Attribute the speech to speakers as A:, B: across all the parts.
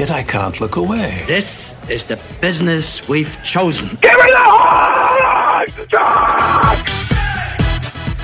A: Yet I can't look away.
B: This is the business we've chosen.
C: Give me the Hogs, Chuck!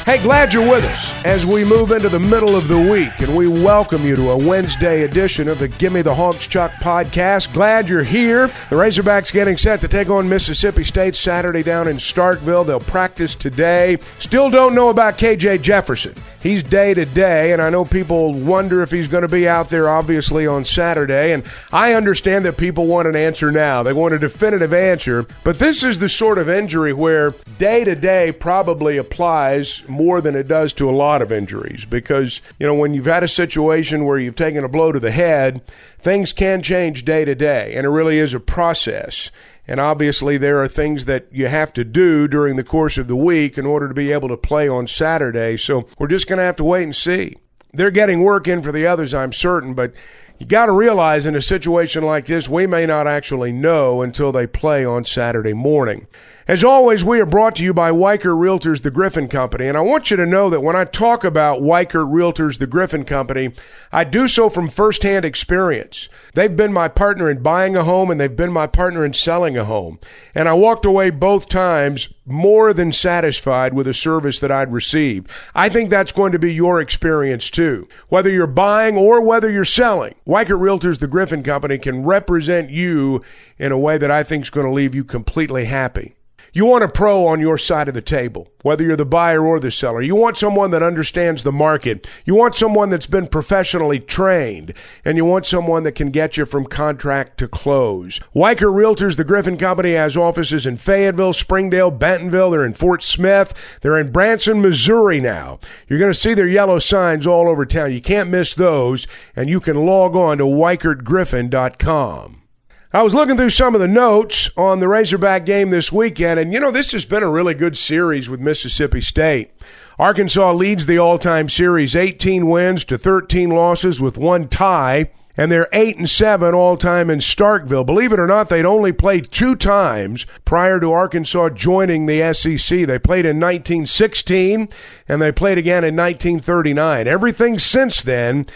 D: Hey, glad you're with us as we move into the middle of the week, and we welcome you to a Wednesday edition of the Gimme the Hogs Chuck podcast. Glad you're here. The Razorbacks getting set to take on Mississippi State Saturday down in Starkville. They'll practice today. Still don't know about KJ Jefferson. He's day to day, and I know people wonder if he's going to be out there, obviously, on Saturday. And I understand that people want an answer now. They want a definitive answer. But this is the sort of injury where day to day probably applies more than it does to a lot of injuries because, you know, when you've had a situation where you've taken a blow to the head, things can change day to day, and it really is a process. And obviously, there are things that you have to do during the course of the week in order to be able to play on Saturday. So we're just going to have to wait and see. They're getting work in for the others, I'm certain, but you got to realize in a situation like this, we may not actually know until they play on Saturday morning. As always, we are brought to you by Weichert Realtors, the Griffin Company. And I want you to know that when I talk about Weichert Realtors, the Griffin Company, I do so from firsthand experience. They've been my partner in buying a home and they've been my partner in selling a home. And I walked away both times more than satisfied with the service that I'd received. I think that's going to be your experience too. Whether you're buying or whether you're selling, Weichert Realtors, the Griffin Company, can represent you in a way that I think is going to leave you completely happy. You want a pro on your side of the table, whether you're the buyer or the seller. You want someone that understands the market. You want someone that's been professionally trained. And you want someone that can get you from contract to close. Weichert Realtors, the Griffin Company, has offices in Fayetteville, Springdale, Bentonville. They're in Fort Smith. They're in Branson, Missouri now. You're going to see their yellow signs all over town. You can't miss those. And you can log on to WeichertGriffin.com. I was looking through some of the notes on the Razorback game this weekend, and you know, this has been a really good series with Mississippi State. Arkansas leads the all time series 18 wins to 13 losses with one tie, and they're 8 and 7 all time in Starkville. Believe it or not, they'd only played two times prior to Arkansas joining the SEC. They played in 1916 and they played again in 1939. Everything since then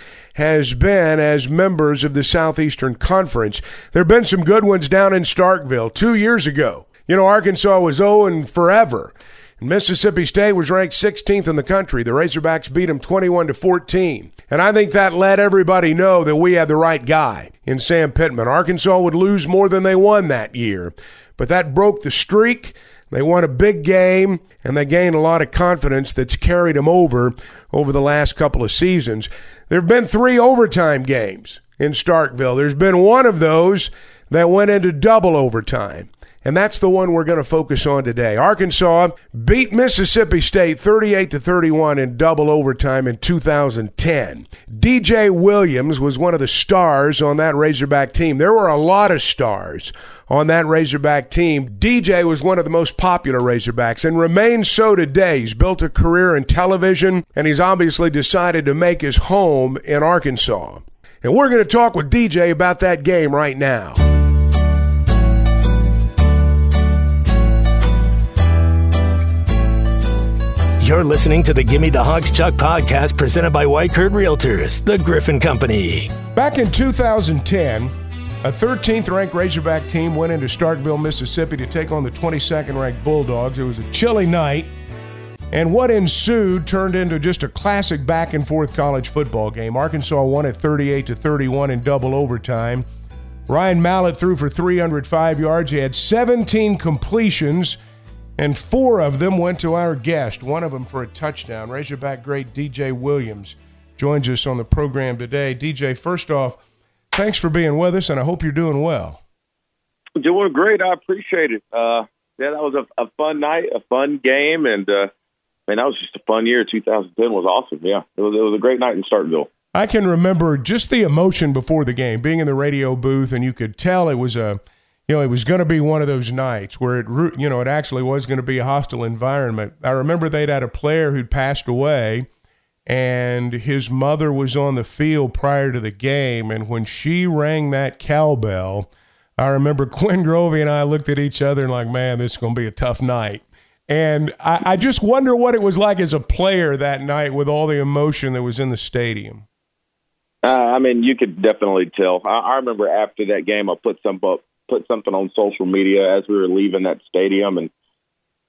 D: has been as members of the Southeastern Conference. There have been some good ones down in Starkville two years ago. You know, Arkansas was 0 and forever. Mississippi State was ranked 16th in the country. The Razorbacks beat them 21 to 14. And I think that let everybody know that we had the right guy in Sam Pittman. Arkansas would lose more than they won that year, but that broke the streak. They won a big game and they gained a lot of confidence that's carried them over over the last couple of seasons. There have been three overtime games in Starkville. There's been one of those that went into double overtime. And that's the one we're going to focus on today. Arkansas beat Mississippi State 38 to 31 in double overtime in 2010. DJ Williams was one of the stars on that Razorback team. There were a lot of stars on that Razorback team. DJ was one of the most popular Razorbacks and remains so today. He's built a career in television and he's obviously decided to make his home in Arkansas. And we're going to talk with DJ about that game right now.
E: You're listening to the Gimme the Hogs Chuck podcast presented by Weichert Realtors, the Griffin Company.
D: Back in 2010, a 13th ranked Razorback team went into Starkville, Mississippi to take on the 22nd ranked Bulldogs. It was a chilly night, and what ensued turned into just a classic back and forth college football game. Arkansas won at 38 to 31 in double overtime. Ryan Mallett threw for 305 yards. He had 17 completions and four of them went to our guest, one of them for a touchdown. Razorback great DJ Williams joins us on the program today. DJ, first off, thanks for being with us, and I hope you're doing well.
F: Doing great. I appreciate it. Uh, yeah, that was a, a, fun night, a fun game, and uh, man, that was just a fun year. 2010 was awesome. Yeah, it was, it was a great night in Starkville.
D: I can remember just the emotion before the game, being in the radio booth, and you could tell it was a you know, it was going to be one of those nights where it, you know, it actually was going to be a hostile environment. I remember they'd had a player who'd passed away, and his mother was on the field prior to the game. And when she rang that cowbell, I remember Quinn Grovey and I looked at each other and like, man, this is going to be a tough night. And I, I just wonder what it was like as a player that night with all the emotion that was in the stadium.
F: Uh, I mean, you could definitely tell. I, I remember after that game, I put some up put something on social media as we were leaving that stadium and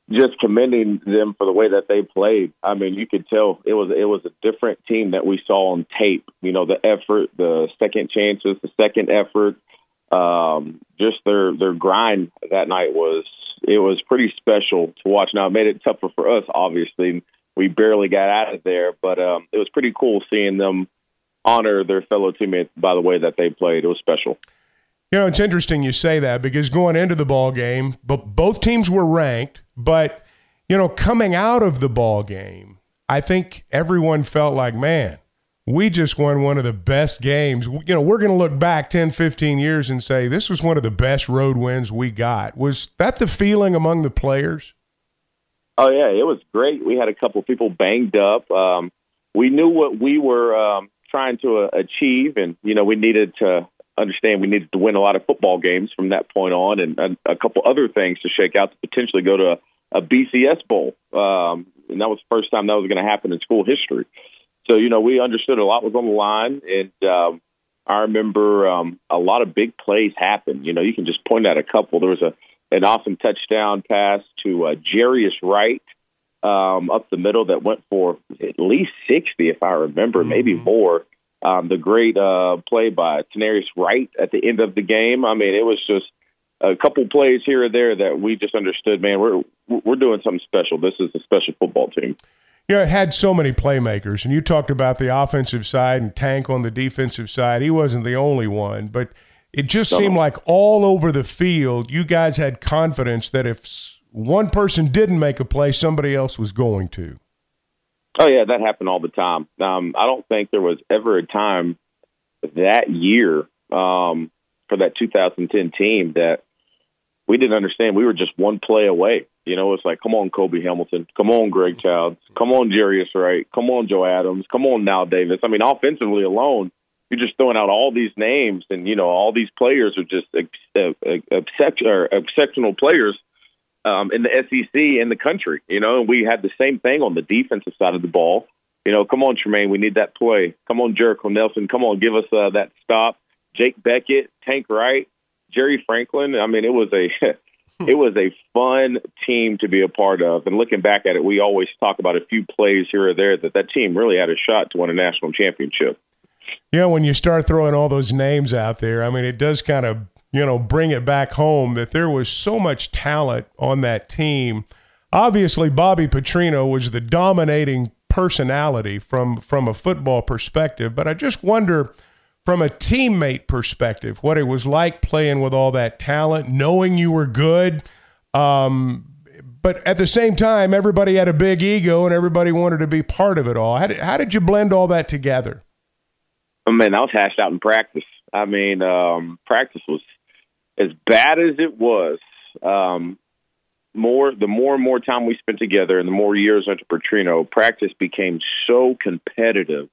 F: just commending them for the way that they played. I mean, you could tell it was it was a different team that we saw on tape. You know, the effort, the second chances, the second effort, um, just their their grind that night was it was pretty special to watch. Now it made it tougher for us, obviously. We barely got out of there, but um, it was pretty cool seeing them honor their fellow teammates by the way that they played. It was special.
D: You know, it's interesting you say that because going into the ball game, but both teams were ranked, but you know, coming out of the ball game, I think everyone felt like, man, we just won one of the best games. You know, we're going to look back 10, 15 years and say this was one of the best road wins we got. Was that the feeling among the players?
F: Oh yeah, it was great. We had a couple people banged up. Um, we knew what we were um, trying to uh, achieve, and you know, we needed to understand we needed to win a lot of football games from that point on, and, and a couple other things to shake out to potentially go to a, a BCS bowl. Um, and that was the first time that was going to happen in school history. So you know, we understood a lot was on the line, and um, I remember um, a lot of big plays happened. You know, you can just point out a couple. There was a an awesome touchdown pass to uh, Jarius Wright um, up the middle that went for at least sixty, if I remember, mm-hmm. maybe more. Um, the great uh, play by Tenarius Wright at the end of the game. I mean, it was just a couple plays here or there that we just understood. Man, we're we're doing something special. This is a special football team.
D: Yeah, it had so many playmakers, and you talked about the offensive side and Tank on the defensive side. He wasn't the only one, but it just no. seemed like all over the field, you guys had confidence that if one person didn't make a play, somebody else was going to.
F: Oh yeah, that happened all the time. Um, I don't think there was ever a time that year um, for that 2010 team that we didn't understand. We were just one play away. You know, it's like, come on, Cobi Hamilton, come on, Greg Childs, come on, Jarius Wright, come on, Joe Adams, come on, Knile Davis. I mean, offensively alone, you're just throwing out all these names, and you know, all these players are just ex- ex- exceptional players um, in the SEC in the country. You know, and we had the same thing on the defensive side of the ball. You know, come on, Tramain, we need that play. Come on, Jerico Nelson, come on, give us uh, that stop. Jake Bequette, Tank Wright, Jerry Franklin. I mean, it was a it was a fun team to be a part of. And looking back at it, we always talk about a few plays here or there that that team really had a shot to win a national championship.
D: Yeah, when you start throwing all those names out there, I mean, it does kind of you know, bring it back home that there was so much talent on that team. Obviously, Bobby Petrino was the dominating personality from from a football perspective, but I just wonder from a teammate perspective, what it was like playing with all that talent, knowing you were good. Um, but at the same time, everybody had a big ego and everybody wanted to be part of it all. How did, how did you blend all that together?
F: I mean, I was hashed out in practice. I mean, um, practice was as bad as it was. Um, more the more and more time we spent together, and the more years under Petrino, practice became so competitive.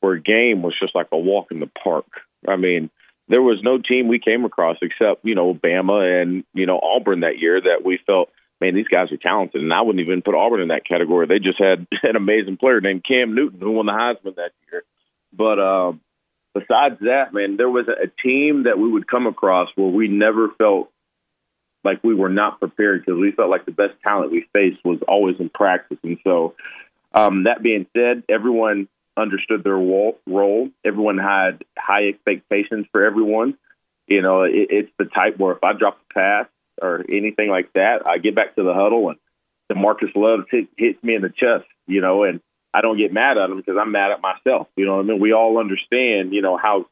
F: Where game was just like a walk in the park. I mean, there was no team we came across except you know Bama and you know Auburn that year that we felt man these guys are talented, and I wouldn't even put Auburn in that category. They just had an amazing player named Cam Newton who won the Heisman that year. But uh, besides that, man, there was a team that we would come across where we never felt like we were not prepared because we felt like the best talent we faced was always in practice. And so, um, that being said, everyone understood their role. Everyone had high expectations for everyone. You know, it, it's the type where if I drop a pass or anything like that, I get back to the huddle and the Marcus Love hit, hits me in the chest, you know, and I don't get mad at him because I'm mad at myself. You know I mean? We all understand, you know, how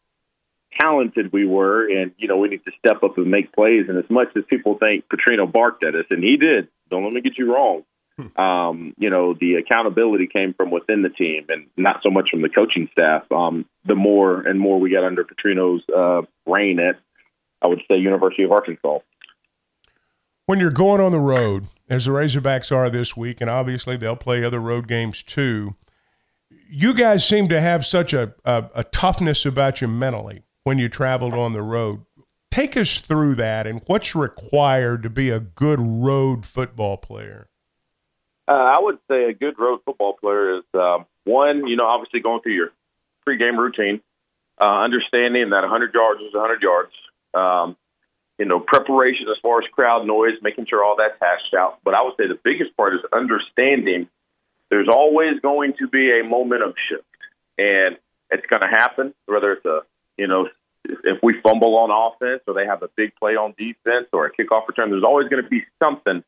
F: talented we were, and you know we need to step up and make plays. And as much as people think Petrino barked at us, and he did, don't let me get you wrong. Hmm. Um, you know, the accountability came from within the team, and not so much from the coaching staff. Um, the more and more we got under Petrino's uh, reign at, I would say, University of Arkansas.
D: When you're going on the road, as the Razorbacks are this week, and obviously they'll play other road games too. You guys seem to have such a, a, a toughness about you mentally when you traveled on the road. Take us through that and what's required to be a good road football player.
F: Uh, I would say a good road football player is um, one, you know, obviously going through your pregame routine, uh, understanding that 100 yards is 100 yards. Um, you know, preparation as far as crowd noise, making sure all that's hashed out. But I would say the biggest part is understanding there's always going to be a momentum shift, and it's going to happen, whether it's a you know, if we fumble on offense or they have a big play on defense or a kickoff return, there's always going to be something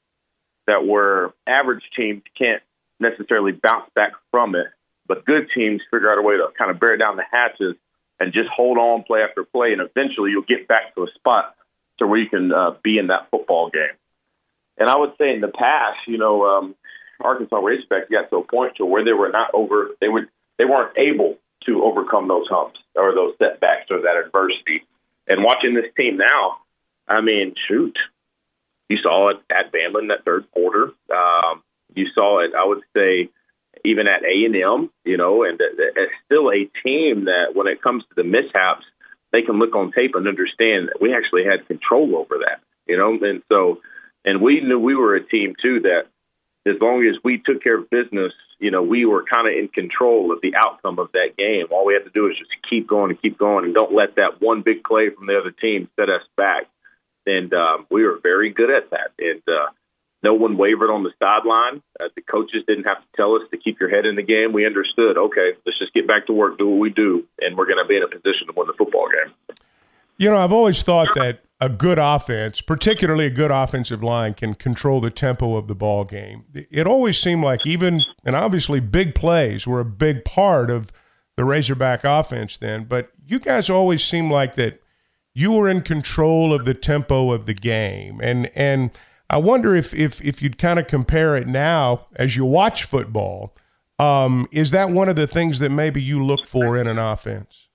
F: that where average teams can't necessarily bounce back from it, but good teams figure out a way to kind of bear down the hatches and just hold on play after play, and eventually you'll get back to a spot to where you can uh, be in that football game. And I would say in the past, you know, um, Arkansas Razorbacks got to a point to where they were not over, they would, they weren't able to overcome those humps or those setbacks or that adversity. And watching this team now, I mean, shoot, you saw it at Bama in that third quarter. Um, you saw it, I would say, even at A and M. You know, and it's still a team that, when it comes to the mishaps, they can look on tape and understand that we actually had control over that. You know, and so, and we knew we were a team too that as long as we took care of business, you know, we were kind of in control of the outcome of that game. All we had to do is just keep going and keep going and don't let that one big play from the other team set us back. And um, we were very good at that. And uh, no one wavered on the sideline. Uh, the coaches didn't have to tell us to keep your head in the game. We understood, okay, let's just get back to work, do what we do, and we're going to be in a position to win the football game.
D: You know, I've always thought that a good offense, particularly a good offensive line, can control the tempo of the ball game. It always seemed like even and obviously big plays were a big part of the Razorback offense then, but you guys always seemed like that you were in control of the tempo of the game. And and I wonder if if if you'd kind of compare it now as you watch football, um, is that one of the things that maybe you look for in an offense?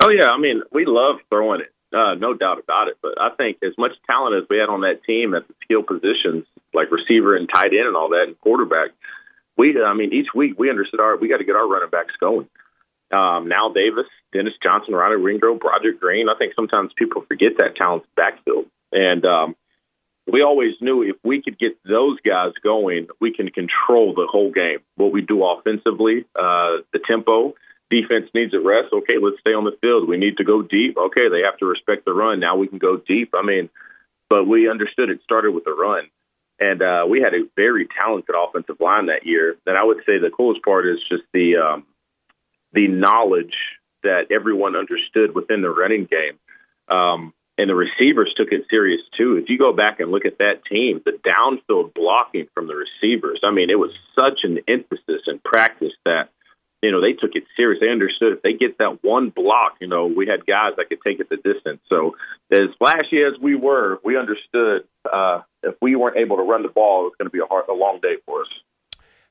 F: Oh yeah, I mean, we love throwing it uh, no doubt about it. But I think as much talent as we had on that team at the skill positions, like receiver and tight end and all that, and quarterback, we, I mean, each week we understood our we got to get our running backs going. Um, Knile Davis, Dennis Johnson, Ronnie Ringo, Broderick Green. I think sometimes people forget that talent's backfield, and um, we always knew if we could get those guys going, we can control the whole game. What we do offensively, uh, the tempo, defense needs a rest. Okay, let's stay on the field. We need to go deep. Okay, they have to respect the run. Now we can go deep. I mean, but we understood it started with the run. And uh, we had a very talented offensive line that year. And I would say the coolest part is just the um, the knowledge that everyone understood within the running game. Um, and the receivers took it serious too. If you go back and look at that team, the downfield blocking from the receivers, I mean, it was such an emphasis in practice that you know, they took it serious. They understood if they get that one block, you know, we had guys that could take it the distance. So as flashy as we were, we understood uh, if we weren't able to run the ball, it was going to be a hard, a long day for us.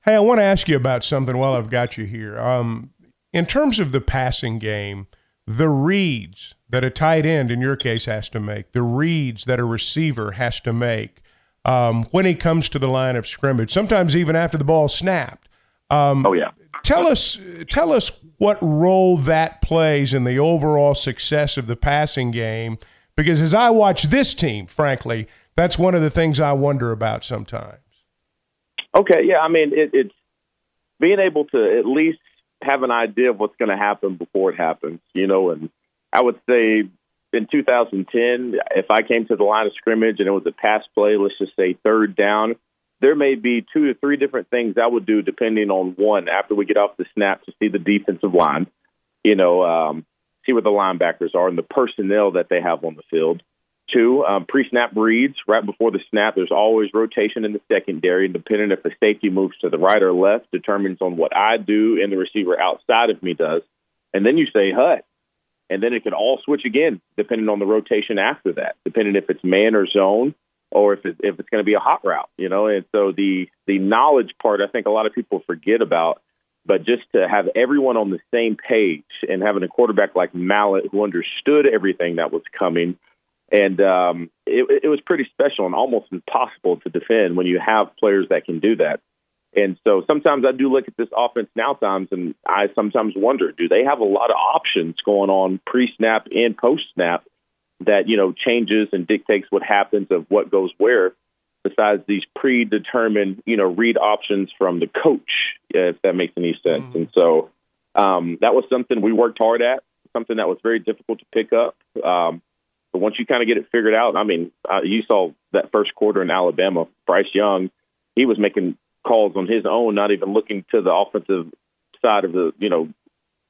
D: Hey, I want to ask you about something while I've got you here. Um, in terms of the passing game, the reads that a tight end, in your case, has to make, the reads that a receiver has to make um, when he comes to the line of scrimmage, sometimes even after the ball snapped.
F: Um, oh yeah
D: tell us tell us what role that plays in the overall success of the passing game. Because as I watch this team, frankly, that's one of the things I wonder about sometimes.
F: Okay, yeah, I mean it, it's being able to at least have an idea of what's going to happen before it happens, you know. And I would say in 2010, if I came to the line of scrimmage and it was a pass play, let's just say third down, there may be two to three different things I would do depending on one after we get off the snap to see the defensive line, you know, um, see where the linebackers are and the personnel that they have on the field. Two, um, pre-snap reads right before the snap. There's always rotation in the secondary, and depending if the safety moves to the right or left, determines on what I do and the receiver outside of me does. And then you say hut, and then it could all switch again depending on the rotation after that, depending if it's man or zone or if it, if it's going to be a hot route, you know. And so the the knowledge part, I think a lot of people forget about. But just to have everyone on the same page and having a quarterback like Mallett who understood everything that was coming, and um, it, it was pretty special and almost impossible to defend when you have players that can do that. And so sometimes I do look at this offense now times and I sometimes wonder, do they have a lot of options going on pre snap and post snap that you know changes and dictates what happens of what goes where besides these predetermined you know read options from the coach if that makes any sense mm. and so um, that was something we worked hard at something that was very difficult to pick up um, but once you kind of get it figured out i mean uh, you saw that first quarter in alabama bryce young he was making calls on his own not even looking to the offensive side of the you know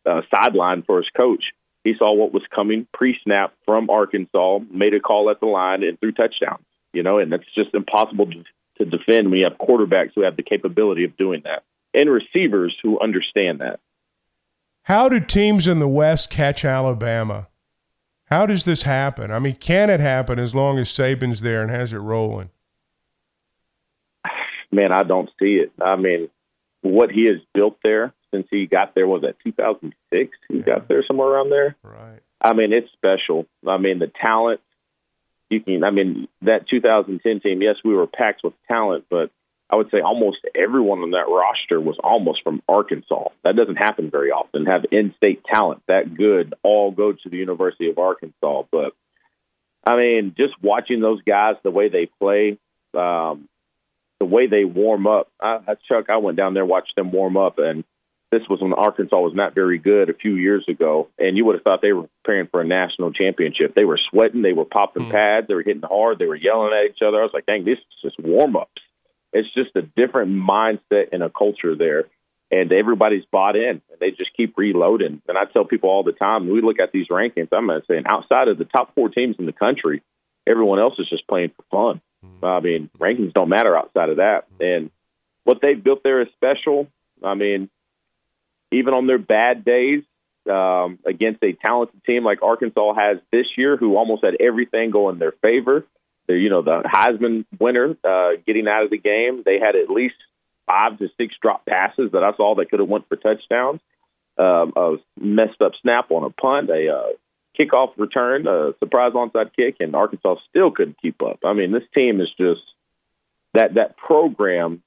F: uh, sideline for his coach he saw what was coming pre-snap from Arkansas, made a call at the line, and threw touchdowns. You know, and that's just impossible to, to defend when you have quarterbacks who have the capability of doing that and receivers who understand that.
D: How do teams in the West catch Alabama? How does this happen? I mean, can it happen as long as Saban's there and has it rolling?
F: Man, I don't see it. I mean, what he has built there since he got there was that 2006. He yeah. got there somewhere around there.
D: Right.
F: I mean, it's special. I mean, the talent. You can. I mean, that 2010 team. Yes, we were packed with talent, but I would say almost everyone on that roster was almost from Arkansas. That doesn't happen very often. Have in-state talent that good all go to the University of Arkansas. But I mean, just watching those guys, the way they play, um, the way they warm up. I, Chuck, I went down there, watched them warm up, and this was when Arkansas was not very good a few years ago, and you would have thought they were preparing for a national championship. They were sweating, they were popping mm. pads, they were hitting hard, they were yelling at each other. I was like, dang, this is just warm ups. It's just a different mindset and a culture there, and everybody's bought in, and they just keep reloading. And I tell people all the time, we look at these rankings. I'm going to say, outside of the top four teams in the country, everyone else is just playing for fun. Mm. I mean, rankings don't matter outside of that, mm. and what they've built there is special. I mean, even on their bad days um, against a talented team like Arkansas has this year, who almost had everything go in their favor. They're, you know, the Heisman winner uh, getting out of the game. They had at least five to six drop passes that I saw that could have went for touchdowns. Um, a messed up snap on a punt, a uh, kickoff return, a surprise onside kick, and Arkansas still couldn't keep up. I mean, this team is just that that program.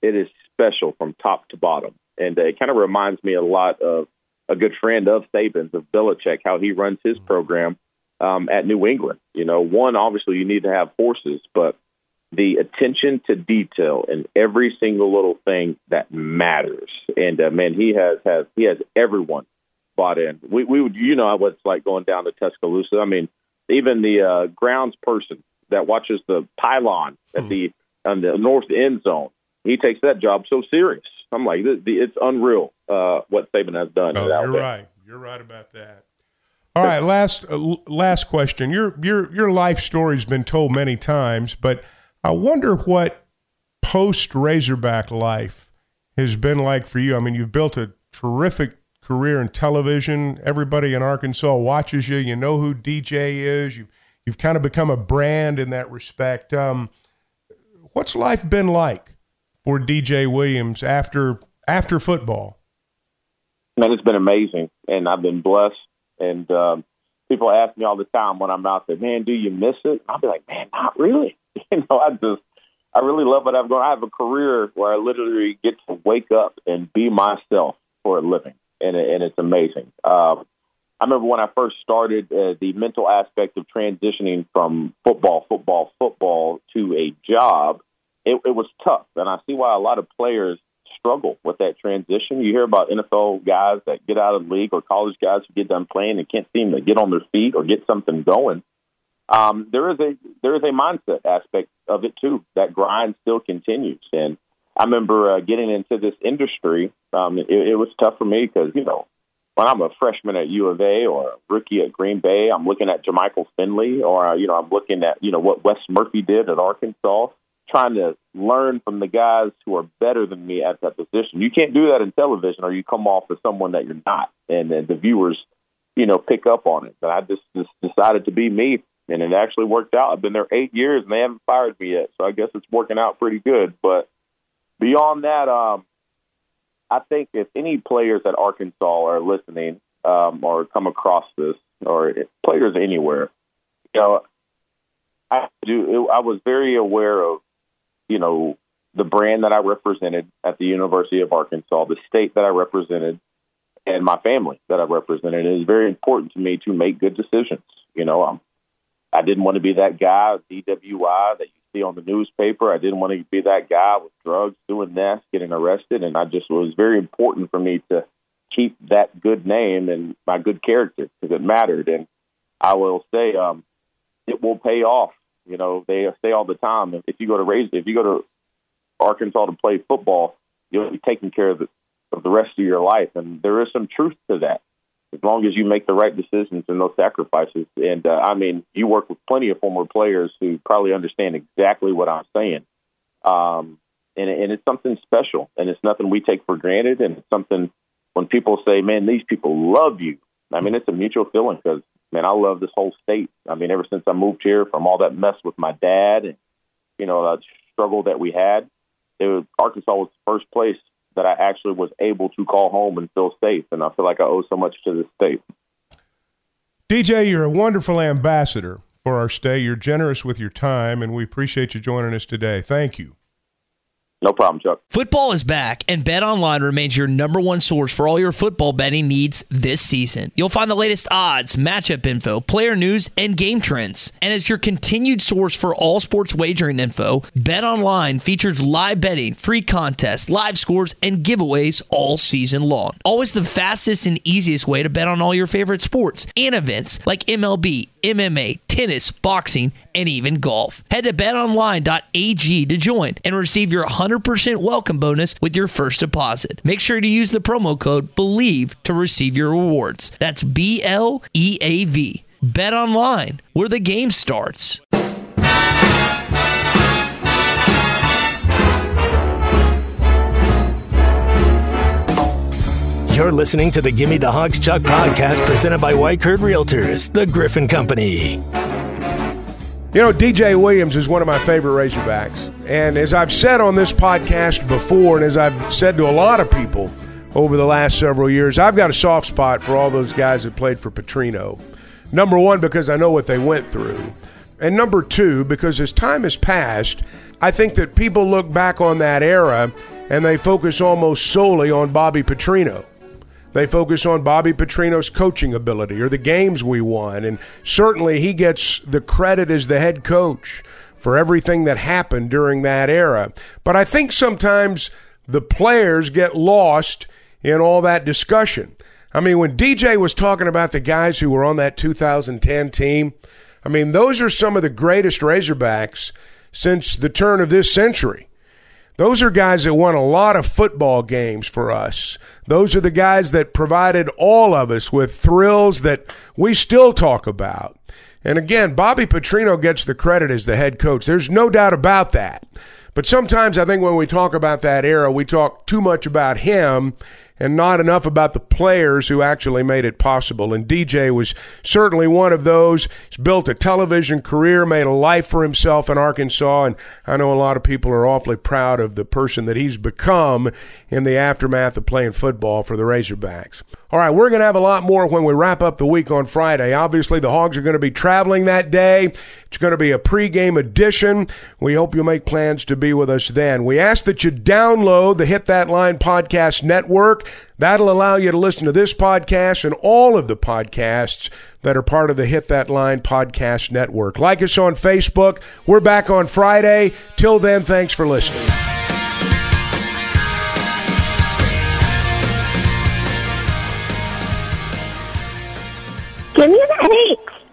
F: It is special from top to bottom and it kind of reminds me a lot of a good friend of Saban's, of Belichick, how he runs his program um, at New England. You know, one obviously you need to have horses, but the attention to detail in every single little thing that matters. And uh, man, he has has he has everyone bought in. We we would you know what it's like going down to Tuscaloosa. I mean, even the uh, grounds person that watches the pylon at hmm. the on the north end zone, he takes that job so serious. I'm like, it's unreal uh, what Saban has done.
D: Oh, you're right. You're right about that. All right, last uh, last question. Your your your life story's been told many times, but I wonder what post Razorback life has been like for you. I mean, you've built a terrific career in television. Everybody in Arkansas watches you. You know who DJ is. You you've kind of become a brand in that respect. Um, what's life been like for DJ Williams after after football?
F: Man, it's been amazing, and I've been blessed. And um, people ask me all the time when I'm out there, man, do you miss it? I'll be like, man, not really. You know, I just I really love what I've going. I have a career where I literally get to wake up and be myself for a living, and and it's amazing. Um, I remember when I first started uh, the mental aspect of transitioning from football, football, football to a job. It, it was tough, and I see why a lot of players struggle with that transition. You hear about NFL guys that get out of the league or college guys who get done playing and can't seem to get on their feet or get something going. Um, there is a there is a mindset aspect of it too. That grind still continues, and I remember uh, getting into this industry. Um, it, it was tough for me because you know when I'm a freshman at U of A or a rookie at Green Bay, I'm looking at Jermichael Finley, or uh, you know I'm looking at you know what Wes Murphy did at Arkansas trying to learn from the guys who are better than me at that position. You can't do that in television, or you come off as someone that you're not, and then the viewers, you know, pick up on it. But I just, just decided to be me, and it actually worked out. I've been there eight years, and they haven't fired me yet, so I guess it's working out pretty good. But beyond that, um, I think if any players at Arkansas are listening um, or come across this, or players anywhere, you know, I do. I was very aware of you know, the brand that I represented at the University of Arkansas, the state that I represented, and my family that I represented. It is very important to me to make good decisions. You know, um, I didn't want to be that guy, DWI, that you see on the newspaper. I didn't want to be that guy with drugs, doing this, getting arrested. And I just was very important for me to keep that good name and my good character because it mattered. And I will say, um, it will pay off you know, they say all the time if you go to raise if you go to Arkansas to play football, you'll be taking care of the of the rest of your life, and there is some truth to that. As long as you make the right decisions and those sacrifices, and uh, I mean, you work with plenty of former players who probably understand exactly what I'm saying. Um, and, and it's something special, and it's nothing we take for granted, and it's something when people say, "Man, these people love you." I mean, it's a mutual feeling because man, I love this whole state. I mean, ever since I moved here from all that mess with my dad and, you know, the struggle that we had, it was, Arkansas was the first place that I actually was able to call home and feel safe. And I feel like I owe so much to this state.
D: DJ, you're a wonderful ambassador for our state. You're generous with your time, and we appreciate you joining us today. Thank you.
F: No problem, Chuck.
G: Football is back, and Bet Online remains your number one source for all your football betting needs this season. You'll find the latest odds, matchup info, player news, and game trends. And as your continued source for all sports wagering info, Bet Online features live betting, free contests, live scores, and giveaways all season long. Always the fastest and easiest way to bet on all your favorite sports and events like MLB, MMA, tennis, boxing, and even golf. Head to betonline.ag to join and receive your 100% welcome bonus with your first deposit. Make sure to use the promo code BLEAV to receive your rewards. That's B L E A V. Bet online, where the game starts.
E: You're listening to the Gimme the Hogs Chuck podcast presented by Weichert Realtors, the Griffin Company.
D: You know, DJ Williams is one of my favorite Razorbacks. And as I've said on this podcast before, and as I've said to a lot of people over the last several years, I've got a soft spot for all those guys that played for Petrino. Number one, because I know what they went through. And number two, because as time has passed, I think that people look back on that era and they focus almost solely on Bobby Petrino. They focus on Bobby Petrino's coaching ability or the games we won. And certainly he gets the credit as the head coach for everything that happened during that era. But I think sometimes the players get lost in all that discussion. I mean, when DJ was talking about the guys who were on that 2010 team, I mean, those are some of the greatest Razorbacks since the turn of this century. Those are guys that won a lot of football games for us. Those are the guys that provided all of us with thrills that we still talk about. And again, Bobby Petrino gets the credit as the head coach. There's no doubt about that. But sometimes I think when we talk about that era, we talk too much about him and not enough about the players who actually made it possible. And DJ was certainly one of those. He's built a television career, made a life for himself in Arkansas, and I know a lot of people are awfully proud of the person that he's become in the aftermath of playing football for the Razorbacks. All right, we're going to have a lot more when we wrap up the week on Friday. Obviously, the Hogs are going to be traveling that day. It's going to be a pregame edition. We hope you'll make plans to be with us then. We ask that you download the Hit That Line Podcast Network. That'll allow you to listen to this podcast and all of the podcasts that are part of the Hit That Line Podcast Network. Like us on Facebook. We're back on Friday. Till then, thanks for listening.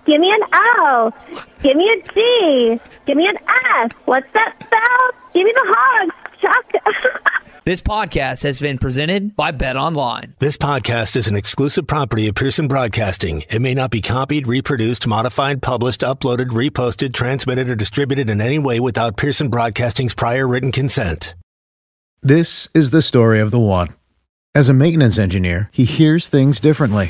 H: Give me an O. Give me a G. Give me an S. What's that spell? Give me the hogs, Chuck.
G: This podcast has been presented by Bet Online.
E: This podcast is an exclusive property of Pearson Broadcasting. It may not be copied, reproduced, modified, published, uploaded, reposted, transmitted, or distributed in any way without Pearson Broadcasting's prior written consent.
I: This is the story of the one. As a maintenance engineer, he hears things differently.